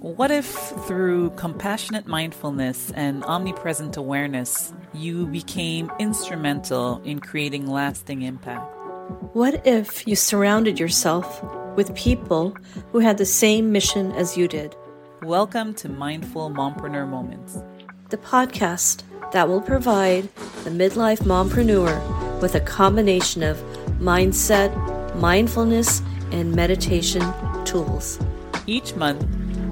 What if through compassionate mindfulness and omnipresent awareness, you became instrumental in creating lasting impact? What if you surrounded yourself with people who had the same mission as you did? Welcome to Mindful Mompreneur Moments, the podcast that will provide the midlife mompreneur with a combination of mindset, mindfulness, and meditation tools. Each month,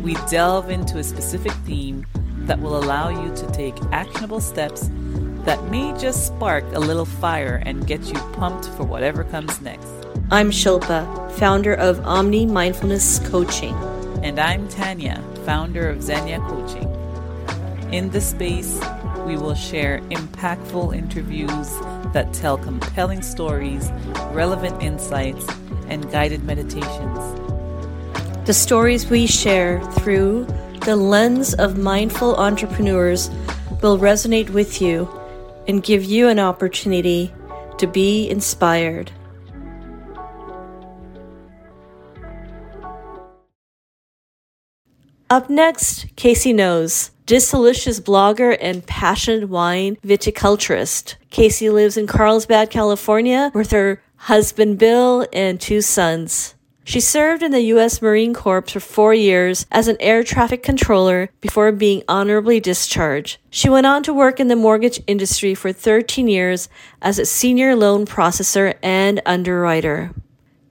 we delve into a specific theme that will allow you to take actionable steps that may just spark a little fire and get you pumped for whatever comes next. I'm Shilpa, founder of Omni Mindfulness Coaching. And I'm Tanya, founder of Xenia Coaching. In this space, we will share impactful interviews that tell compelling stories, relevant insights, and guided meditations. The stories we share through the lens of mindful entrepreneurs will resonate with you and give you an opportunity to be inspired. Up next, Kasey Knose, Disholicious blogger and passionate wine viticulturist. Kasey lives in Carlsbad, California with her husband Bill and two sons. She served in the U.S. Marine Corps for four years as an air traffic controller before being honorably discharged. She went on to work in the mortgage industry for 13 years as a senior loan processor and underwriter.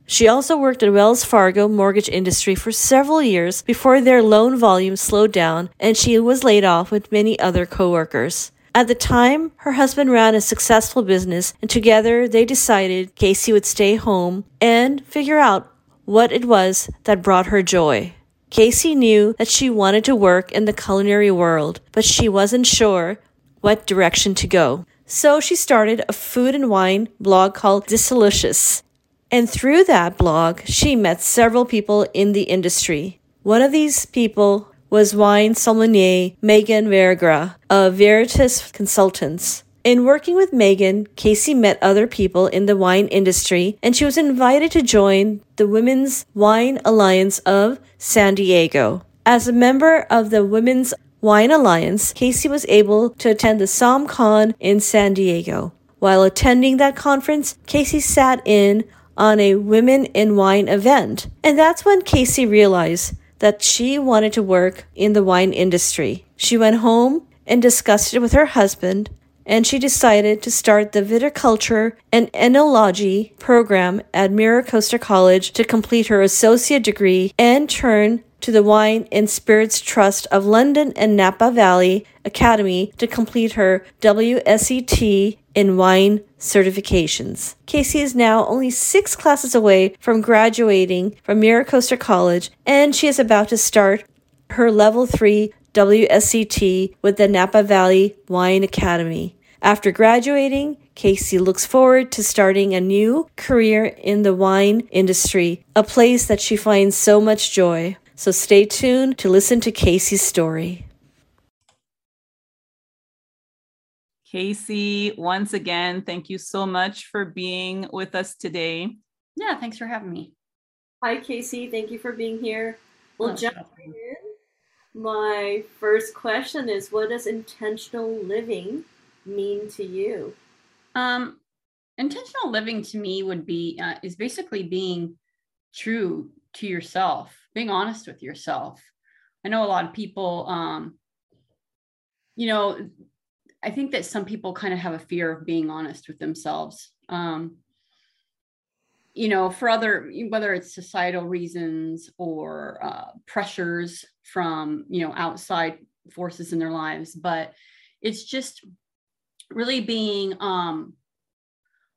She also worked at Wells Fargo mortgage industry for several years before their loan volume slowed down and she was laid off with many other coworkers. At the time, her husband ran a successful business and together they decided Kasey would stay home and figure out what it was that brought her joy. Kasey knew that she wanted to work in the culinary world, but she wasn't sure what direction to go. So she started a food and wine blog called Disholicious. And through that blog, she met several people in the industry. One of these people was wine sommelier Meghan Vergara of Veritas Consultants. In working with Meghan, Kasey met other people in the wine industry and she was invited to join the Women's Wine Alliance of San Diego. As a member of the Women's Wine Alliance, Kasey was able to attend the SommCon in San Diego. While attending that conference, Kasey sat in on a Women in Wine event. And that's when Kasey realized that she wanted to work in the wine industry. She went home and discussed it with her husband, and she decided to start the viticulture and enology program at MiraCosta College to complete her associate degree and turn to the Wine and Spirits Trust of London and Napa Valley Academy to complete her WSET in wine certifications. Kasey is now only six classes away from graduating from MiraCosta College, and she is about to start her level three WSET with the Napa Valley Wine Academy. After graduating, Kasey looks forward to starting a new career in the wine industry, a place that she finds so much joy. So stay tuned to listen to Kasey's story. Kasey, once again, thank you so much for being with us today. Yeah, thanks for having me. Hi, Kasey. Thank you for being here. We'll oh, jump in my first question is what does intentional living mean to you? Um, intentional living to me would be uh, is basically being true to yourself, being honest with yourself. I know a lot of people um, you know, I think that some people kind of have a fear of being honest with themselves. Um, you know, for other, whether it's societal reasons or uh, pressures from, you know, outside forces in their lives, but it's just really being um,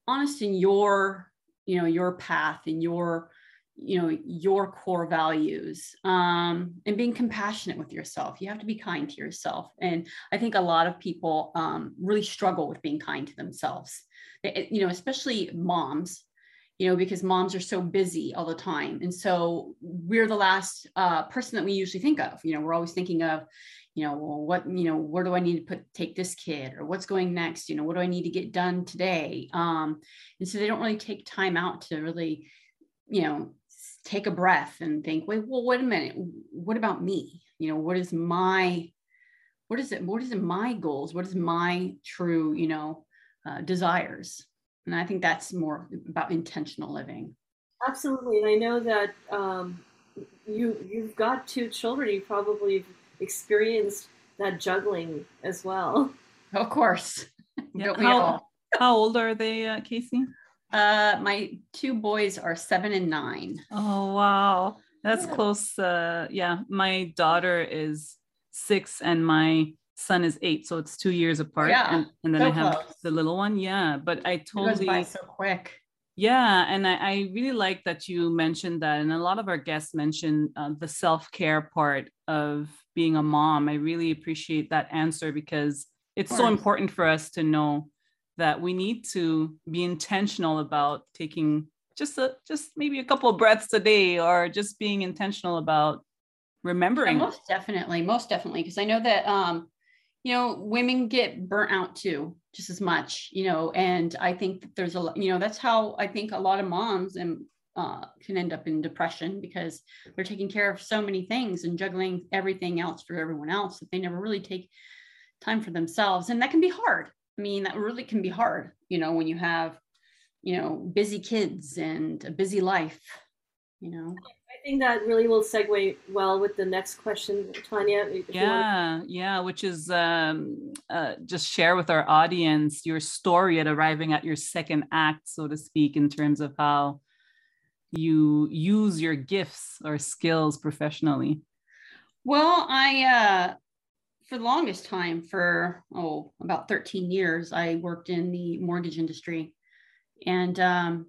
honest in your, you know, your path and your, you know, your core values um, and being compassionate with yourself. You have to be kind to yourself. And I think a lot of people um, really struggle with being kind to themselves. You know, especially moms you know, because moms are so busy all the time. And so we're the last uh, person that we usually think of. You know, we're always thinking of, you know, well, what, you know, where do I need to put take this kid or what's going next? You know, what do I need to get done today? Um, and so they don't really take time out to really, you know, take a breath and think, wait, well, wait a minute, what about me? you know what is my what is it what is it my goals what is my true you know uh, desires and i think that's more about intentional living. Absolutely. And i know that um, you you've got two children. You probably experienced that juggling as well. Of course. Yeah. how, how old are they uh, kasey? Uh my two boys are seven and nine. Oh wow. That's yeah. close uh yeah. My daughter is six and my son is eight, so it's two years apart. Yeah, and, and then so I have close. the little one. Yeah, but I totally it so quick. Yeah, and I, I, really like that you mentioned that, and a lot of our guests mentioned uh, the self care part of being a mom. I really appreciate that answer because it's so important for us to know that we need to be intentional about taking just a just maybe a couple of breaths a day or just being intentional about remembering yeah, most definitely most definitely because i know that um you know women get burnt out too just as much you know and i think that there's a you know that's how i think a lot of moms and uh, can end up in depression because they're taking care of so many things and juggling everything else for everyone else that they never really take time for themselves. And that can be hard. I mean that really can be hard you know when you have you know busy kids and a busy life you know think that really will segue well with the next question, Tanya. Yeah, yeah, which is um, uh, just share with our audience your story at arriving at your second act, so to speak, in terms of how you use your gifts or skills professionally. Well, I, uh, for the longest time, for oh, about 13 years, I worked in the mortgage industry. And um,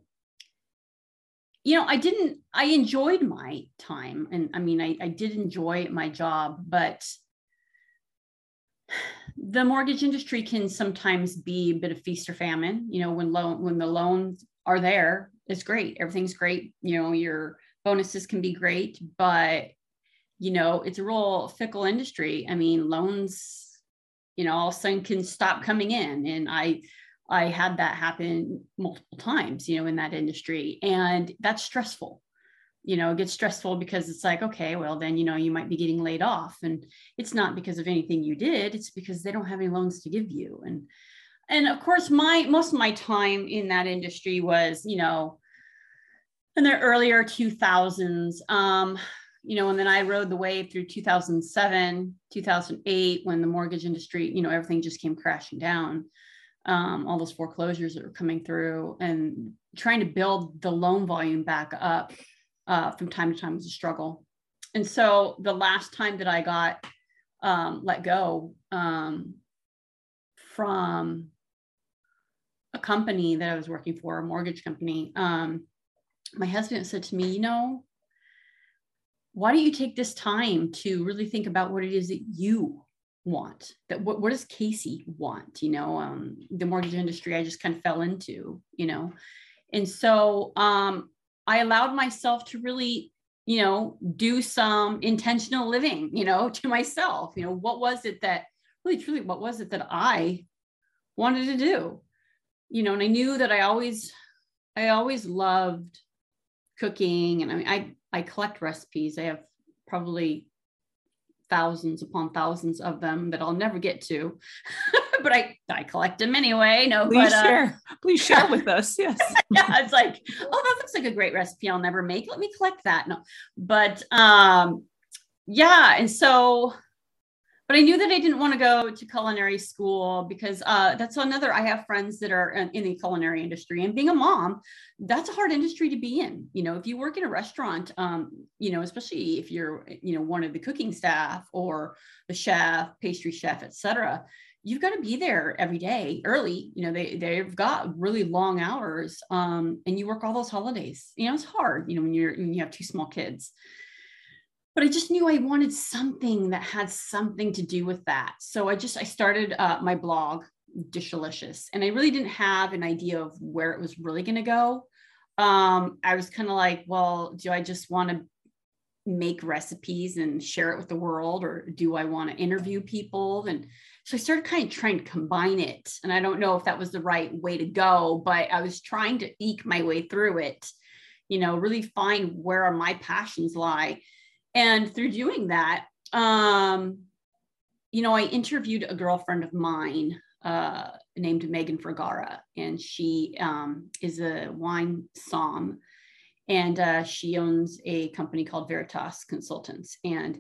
you know, I didn't, I enjoyed my time. And I mean, I, I did enjoy my job, but the mortgage industry can sometimes be a bit of feast or famine. You know, when loan, when the loans are there, it's great. Everything's great. You know, your bonuses can be great, but you know, it's a real fickle industry. I mean, loans, you know, all of a sudden can stop coming in. And I, I had that happen multiple times, you know, in that industry. And that's stressful. You know, it gets stressful because it's like, okay, well, then, you know, you might be getting laid off. And it's not because of anything you did, it's because they don't have any loans to give you. And and of course, my most of my time in that industry was, you know, in the earlier 2000s. Um, you know, and then I rode the wave through 2007, 2008, when the mortgage industry, you know, everything just came crashing down um, all those foreclosures that were coming through and trying to build the loan volume back up uh, from time to time was a struggle. And so the last time that I got um, let go um, from a company that I was working for, a mortgage company, um, my husband said to me, you know, why don't you take this time to really think about what it is that you want that what, what does kasey want you know um, the mortgage industry i just kind of fell into you know? And so um, i allowed myself to really you know do some intentional living you know to myself you know what was it that really truly what was it that i wanted to do? You know and i knew that i always i always loved cooking and i mean i i collect recipes. I have probably thousands upon thousands of them that I'll never get to. but I, I collect them anyway. No, please but, uh, share. Please share with us. Yes. yeah, it's like, oh, that looks like a great recipe. I'll never make. Let me collect that. No, but um, yeah, and so but I knew that I didn't want to go to culinary school because uh, that's another. I have friends that are in the culinary industry, and being a mom, that's a hard industry to be in. You know, if you work in a restaurant, um, you know, especially if you're, you know, one of the cooking staff or the chef, pastry chef, etc., you've got to be there every day early. You know, they they've got really long hours, um, and you work all those holidays. You know, it's hard. You know, when you're when you have two small kids but I just knew I wanted something that had something to do with that. So I just I started uh, my blog, Disholicious, and I really didn't have an idea of where it was really going to go. Um, I was kind of like, well, do I just want to make recipes and share it with the world, or do I want to interview people? And so I started kind of trying to combine it, and I don't know if that was the right way to go, but I was trying to eke my way through it. You know, really find where my passions lie and through doing that, um, you know, I interviewed a girlfriend of mine uh, named Meghan Vergara, and she um, is a wine somm, and uh, she owns a company called Veritas Consultants. And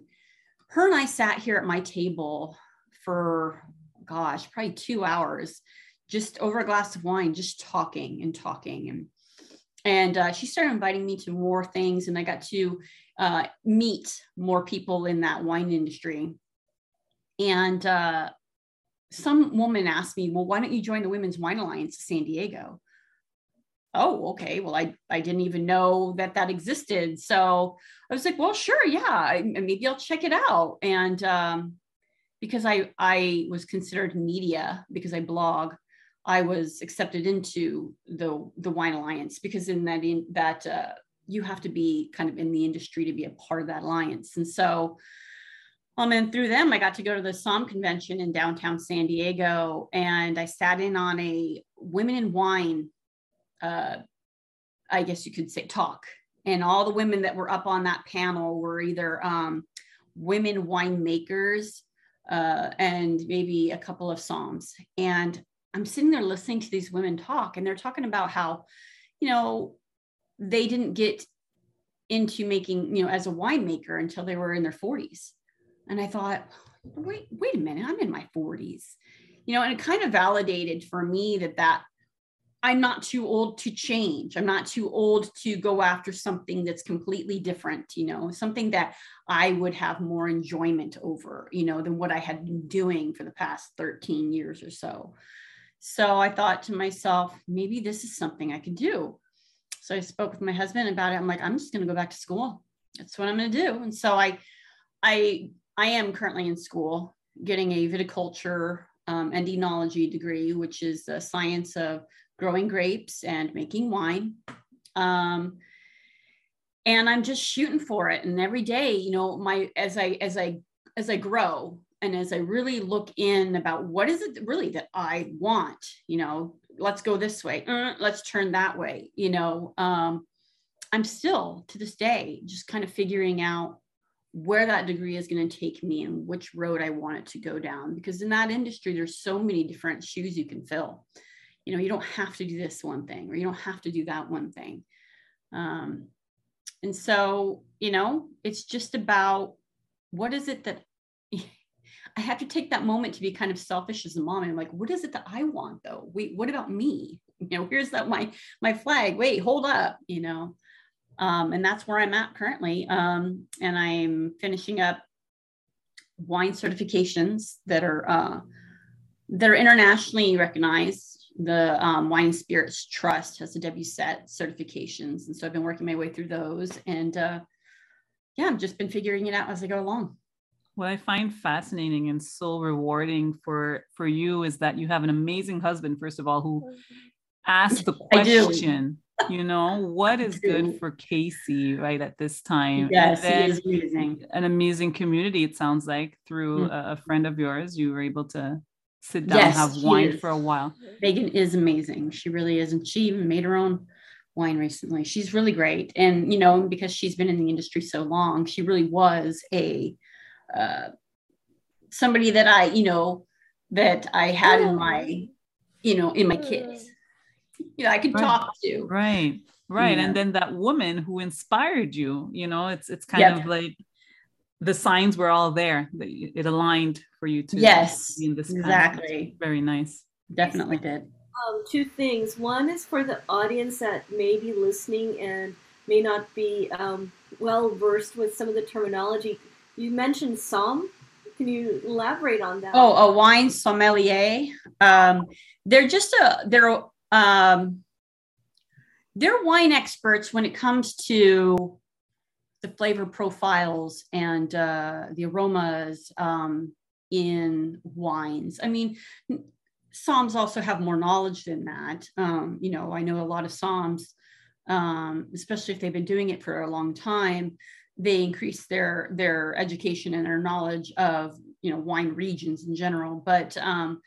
her and I sat here at my table for, gosh, probably two hours, just over a glass of wine, just talking and talking. And and uh, she started inviting me to more things, and I got to uh, meet more people in that wine industry. And uh, some woman asked me, "Well, why don't you join the Women's Wine Alliance of San Diego?" Oh, okay. Well, I I didn't even know that that existed, so I was like, "Well, sure, yeah, maybe I'll check it out." And um, because I I was considered media because I blog, I was accepted into the the Wine Alliance because in that in that uh, you have to be kind of in the industry to be a part of that alliance, and so um, and through them, I got to go to the Somm convention in downtown San Diego, and I sat in on a women in wine, uh, I guess you could say, talk. And all the women that were up on that panel were either um, women winemakers uh, and maybe a couple of Somms. And I'm sitting there listening to these women talk, and they're talking about how, you know, they didn't get into making, you know, as a winemaker until they were in their 40s and I thought, wait, wait a minute, I'm in my 40s. You know, and it kind of validated for me that that I'm not too old to change. I'm not too old to go after something that's completely different, you know, something that I would have more enjoyment over, you know, than what I had been doing for the past 13 years or so. So I thought to myself, maybe this is something I could do. So I spoke with my husband about it. I'm like, I'm just going to go back to school. That's what I'm going to do. And so I, I I am currently in school getting a viticulture um, and enology degree, which is the science of growing grapes and making wine. Um, and I'm just shooting for it. And every day, you know, my as I as I as I grow and as I really look in about what is it really that I want, you know, let's go this way, uh, let's turn that way, you know. Um, I'm still to this day just kind of figuring out where that degree is going to take me and which road I want it to go down. Because in that industry, there's so many different shoes you can fill. You know, you don't have to do this one thing or you don't have to do that one thing. Um, and so, you know, it's just about what is it that I have to take that moment to be kind of selfish as a mom. And I'm like, what is it that I want though? Wait, what about me? You know, here's that my my flag. Wait, hold up, you know. Um, and that's where I'm at currently. Um, and I'm finishing up wine certifications that are uh, that are internationally recognized. The um, Wine Spirits Trust has the WSET certifications, and so I've been working my way through those. And uh, yeah, I've just been figuring it out as I go along. What I find fascinating and so rewarding for for you is that you have an amazing husband, first of all, who asked the question you know what is good for kasey right at this time? Yes he is amazing. an amazing community it sounds like through mm-hmm. a, a, friend of yours. You were able to sit down yes, have wine is. for a while. Meghan is amazing. She really is. And she even made her own wine recently. She's really great. And you know because she's been in the industry so long she really was a uh, somebody that i you know that i had in my you know in my kids you know I could right. talk to. Right. Right. Yeah. And then that woman who inspired you, you know, it's it's kind yep. of like the signs were all there. It aligned for you to yes, in this exactly. Very nice. Definitely did. Um, two things. One is for the audience that may be listening and may not be um, well versed with some of the terminology. You mentioned somm. Can you elaborate on that? Oh, a wine sommelier. Um, they're just a they're um, they're wine experts when it comes to the flavor profiles and uh, the aromas um, in wines. I mean, Somms also have more knowledge than that. Um, you know, I know a lot of Somms, um, especially if they've been doing it for a long time, they increase their their education and their knowledge of you know wine regions in general. But um,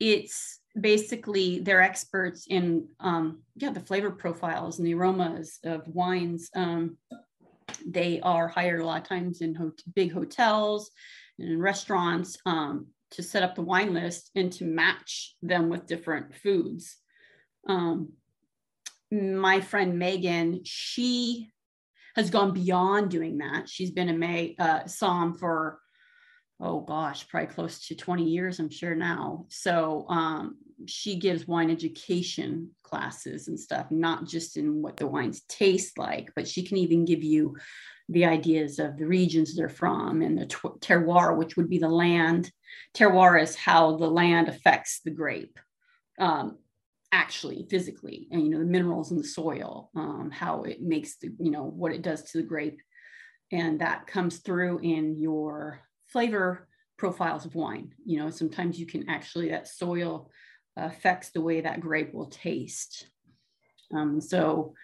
it's basically they're experts in um, yeah the flavor profiles and the aromas of wines um, they are hired a lot of times in ho- big hotels and in restaurants um, to set up the wine list and to match them with different foods. Um, my friend Meghan, she has gone beyond doing that. She's been a May, uh, Somm for, oh gosh, probably close to 20 years, I'm sure now. So um, she gives wine education classes and stuff, not just in what the wines taste like, but she can even give you the ideas of the regions they're from and the terroir, which would be the land. Terroir is how the land affects the grape. Um, actually physically and you know the minerals in the soil um, how it makes the you know what it does to the grape. And that comes through in your flavor profiles of wine. You know sometimes you can actually that soil affects the way that grape will taste. Um, so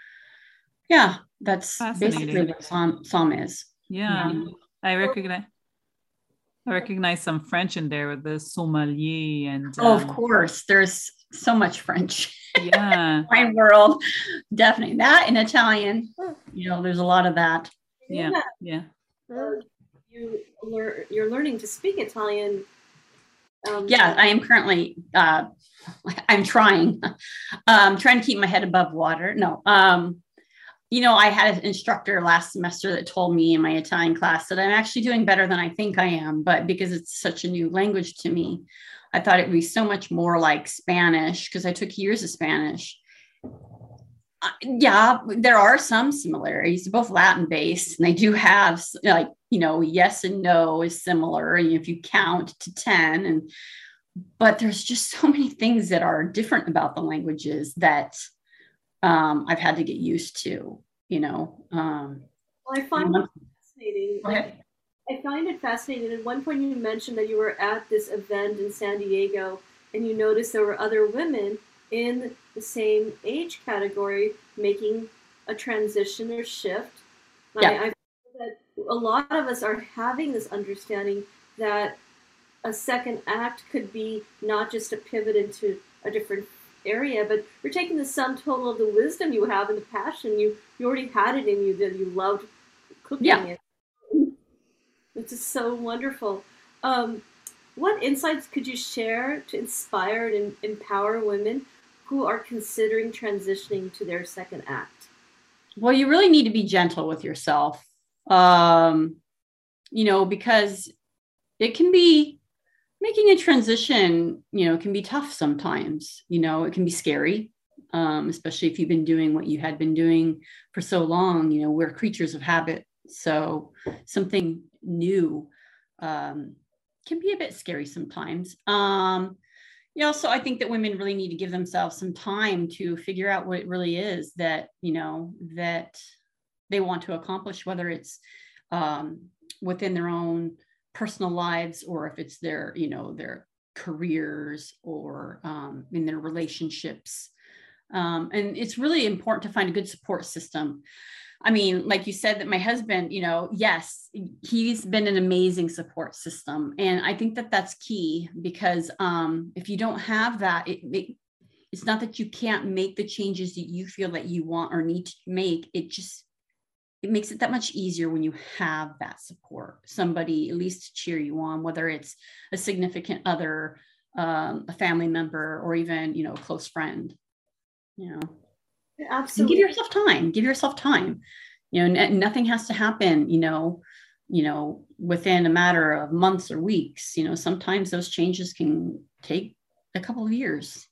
yeah that's basically what Somm is. Yeah. Um, i recognize I recognize some French in there with the sommelier and um, oh, of um, course. There's so much French. Yeah. wine world. Definitely. That in Italian. You know, there's a lot of that. Yeah. Yeah. you learn you're learning to speak Italian. Um, yeah, I am currently uh I'm trying. um trying to keep my head above water. No. Um you know, I had an instructor last semester that told me in my Italian class that I'm actually doing better than I think I am, but because it's such a new language to me, I thought it would be so much more like Spanish because I took years of Spanish. Uh, yeah, there are some similarities, both Latin based, and they do have like, you know, yes and no is similar. And if you count to 10, and but there's just so many things that are different about the languages that um, I've had to get used to, you know. Um, well, I find it fascinating. I find it fascinating. At one point, you mentioned that you were at this event in San Diego and you noticed there were other women in the same age category making a transition or shift. Yeah. I, I that a lot of us are having this understanding that a second act could be not just a pivot into a different area, but you're taking the sum total of the wisdom you have and the passion you you already had it in you that you loved cooking yeah. it. It's just so wonderful. Um, what insights could you share to inspire and empower women who are considering transitioning to their second act? Well, you really need to be gentle with yourself, um, you know, because it can be making a transition, you know, can be tough sometimes. You know, it can be scary, um, especially if you've been doing what you had been doing for so long. You know, we're creatures of habit. So something new um, can be a bit scary sometimes. Um, you know, so I think that women really need to give themselves some time to figure out what it really is that, you know, that they want to accomplish, whether it's um, within their own personal lives or if it's their, you know, their careers or um, in their relationships. Um, and it's really important to find a good support system. I mean, like you said, that my husband, you know, yes, he's been an amazing support system. And I think that that's key because um, if you don't have that, it, it, it's not that you can't make the changes that you feel that you want or need to make. It just, it makes it that much easier when you have that support, somebody at least to cheer you on, whether it's a significant other, um, a family member, or even, you know, a close friend, you know. Absolutely. give yourself time. Give yourself time. You know, n- nothing has to happen, you know, you know, within a matter of months or weeks. You know, sometimes those changes can take a couple of years.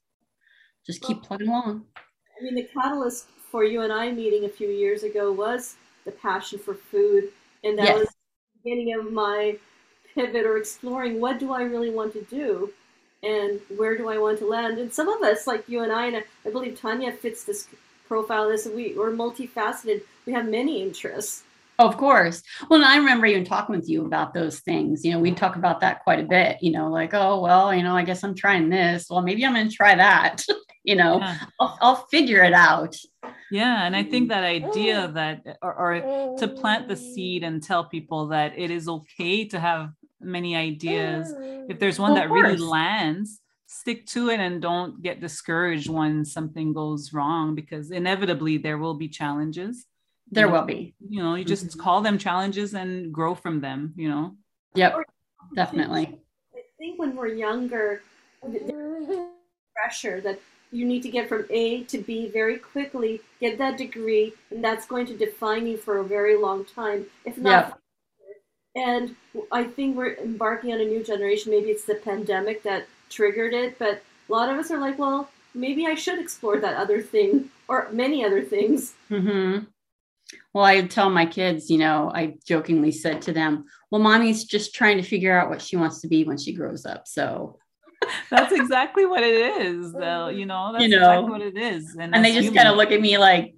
Just keep well, plugging along. I mean, the catalyst for you and I meeting a few years ago was the passion for food. And that yes. was the beginning of my pivot or exploring what do I really want to do and where do I want to land. And some of us, like you and I, and I believe Tanya fits this profile this. We, we're multifaceted. We have many interests. Of course. Well, and I remember even talking with you about those things. You know, we talk about that quite a bit, you know, like, oh, well, you know, I guess I'm trying this. Well, maybe I'm going to try that. you know, yeah. I'll, I'll figure it out. Yeah. And I think that idea mm. that, or, or to plant the seed and tell people that it is okay to have many ideas. Mm. If there's one well, that really lands, stick to it and don't get discouraged when something goes wrong because inevitably there will be challenges There you know, will be. You know, you just Mhm. call them challenges and grow from them, you know. Yep, definitely. I think when we're younger, the pressure that you need to get from A to B very quickly, get that degree, and that's going to define you for a very long time, if not. And I think we're embarking on a new generation. Maybe it's the pandemic that triggered it, but a lot of us are like, well, maybe I should explore that other thing or many other things. hmm Well, I tell my kids, you know, I jokingly said to them, well, mommy's just trying to figure out what she wants to be when she grows up. So, That's exactly what it is, though. You know, that's You know. exactly what it is. And, and they just kind of look at me like,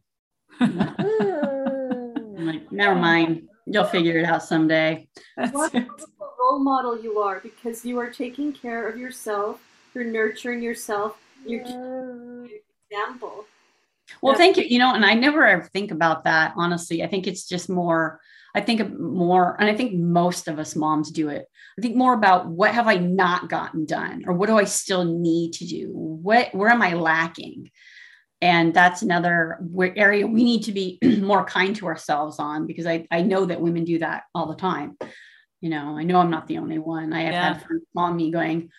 I'm like, never mind. You'll figure it out someday. That's What a wonderful role model you are because you are taking care of yourself, you're nurturing yourself, you're keeping an example. Well, Yeah. thank you. You know, and I never ever think about that, honestly. I think it's just more, I think more, and I think most of us moms do it. I think more about what have I not gotten done or what do I still need to do? What, where am I lacking? And that's another area we need to be more kind to ourselves on because I, I know that women do that all the time. You know, I know I'm not the only one. I have Yeah. had friends call me going,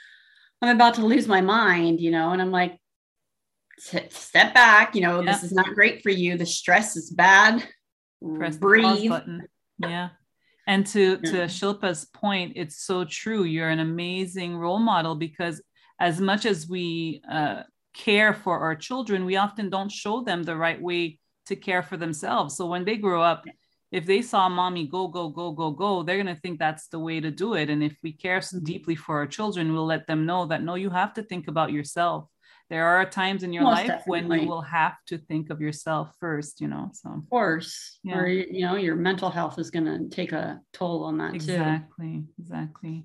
I'm about to lose my mind, you know, and I'm like, step back, you know, this is not great for you. The stress is bad. press Breathe. button. Yeah. And to to Yeah. Shilpa's point, it's so true. You're an amazing role model because as much as we uh, care for our children, we often don't show them the right way to care for themselves. So when they grow up, if they saw mommy go go go go go, they're gonna think that's the way to do it. And if we care so deeply for our children, we'll let them know that no, you have to think about yourself. There are times in your Most life when you will have to think of yourself first. You know, so. Of course. Yeah. Or, you know, your mental health is going to take a toll on that too. Exactly, exactly.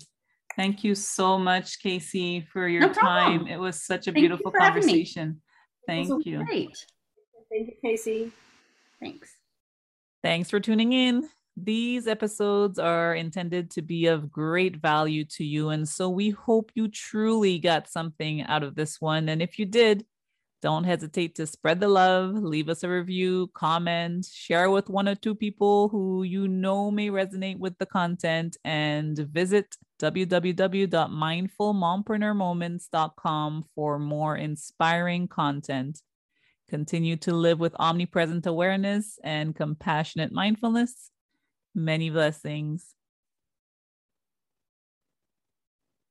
Thank you so much, Kasey, for your No problem. time. It was such a Thank you beautiful for having me. conversation. Thank you. Great. Thank you, Kasey. Thanks. Thanks for tuning in. These episodes are intended to be of great value to you. And so we hope you truly got something out of this one. And if you did, don't hesitate to spread the love, leave us a review, comment, share with one or two people who you know may resonate with the content, and visit www.mindfulmompreneurmoments.com for more inspiring content. Continue to live with omnipresent awareness and compassionate mindfulness. Many blessings.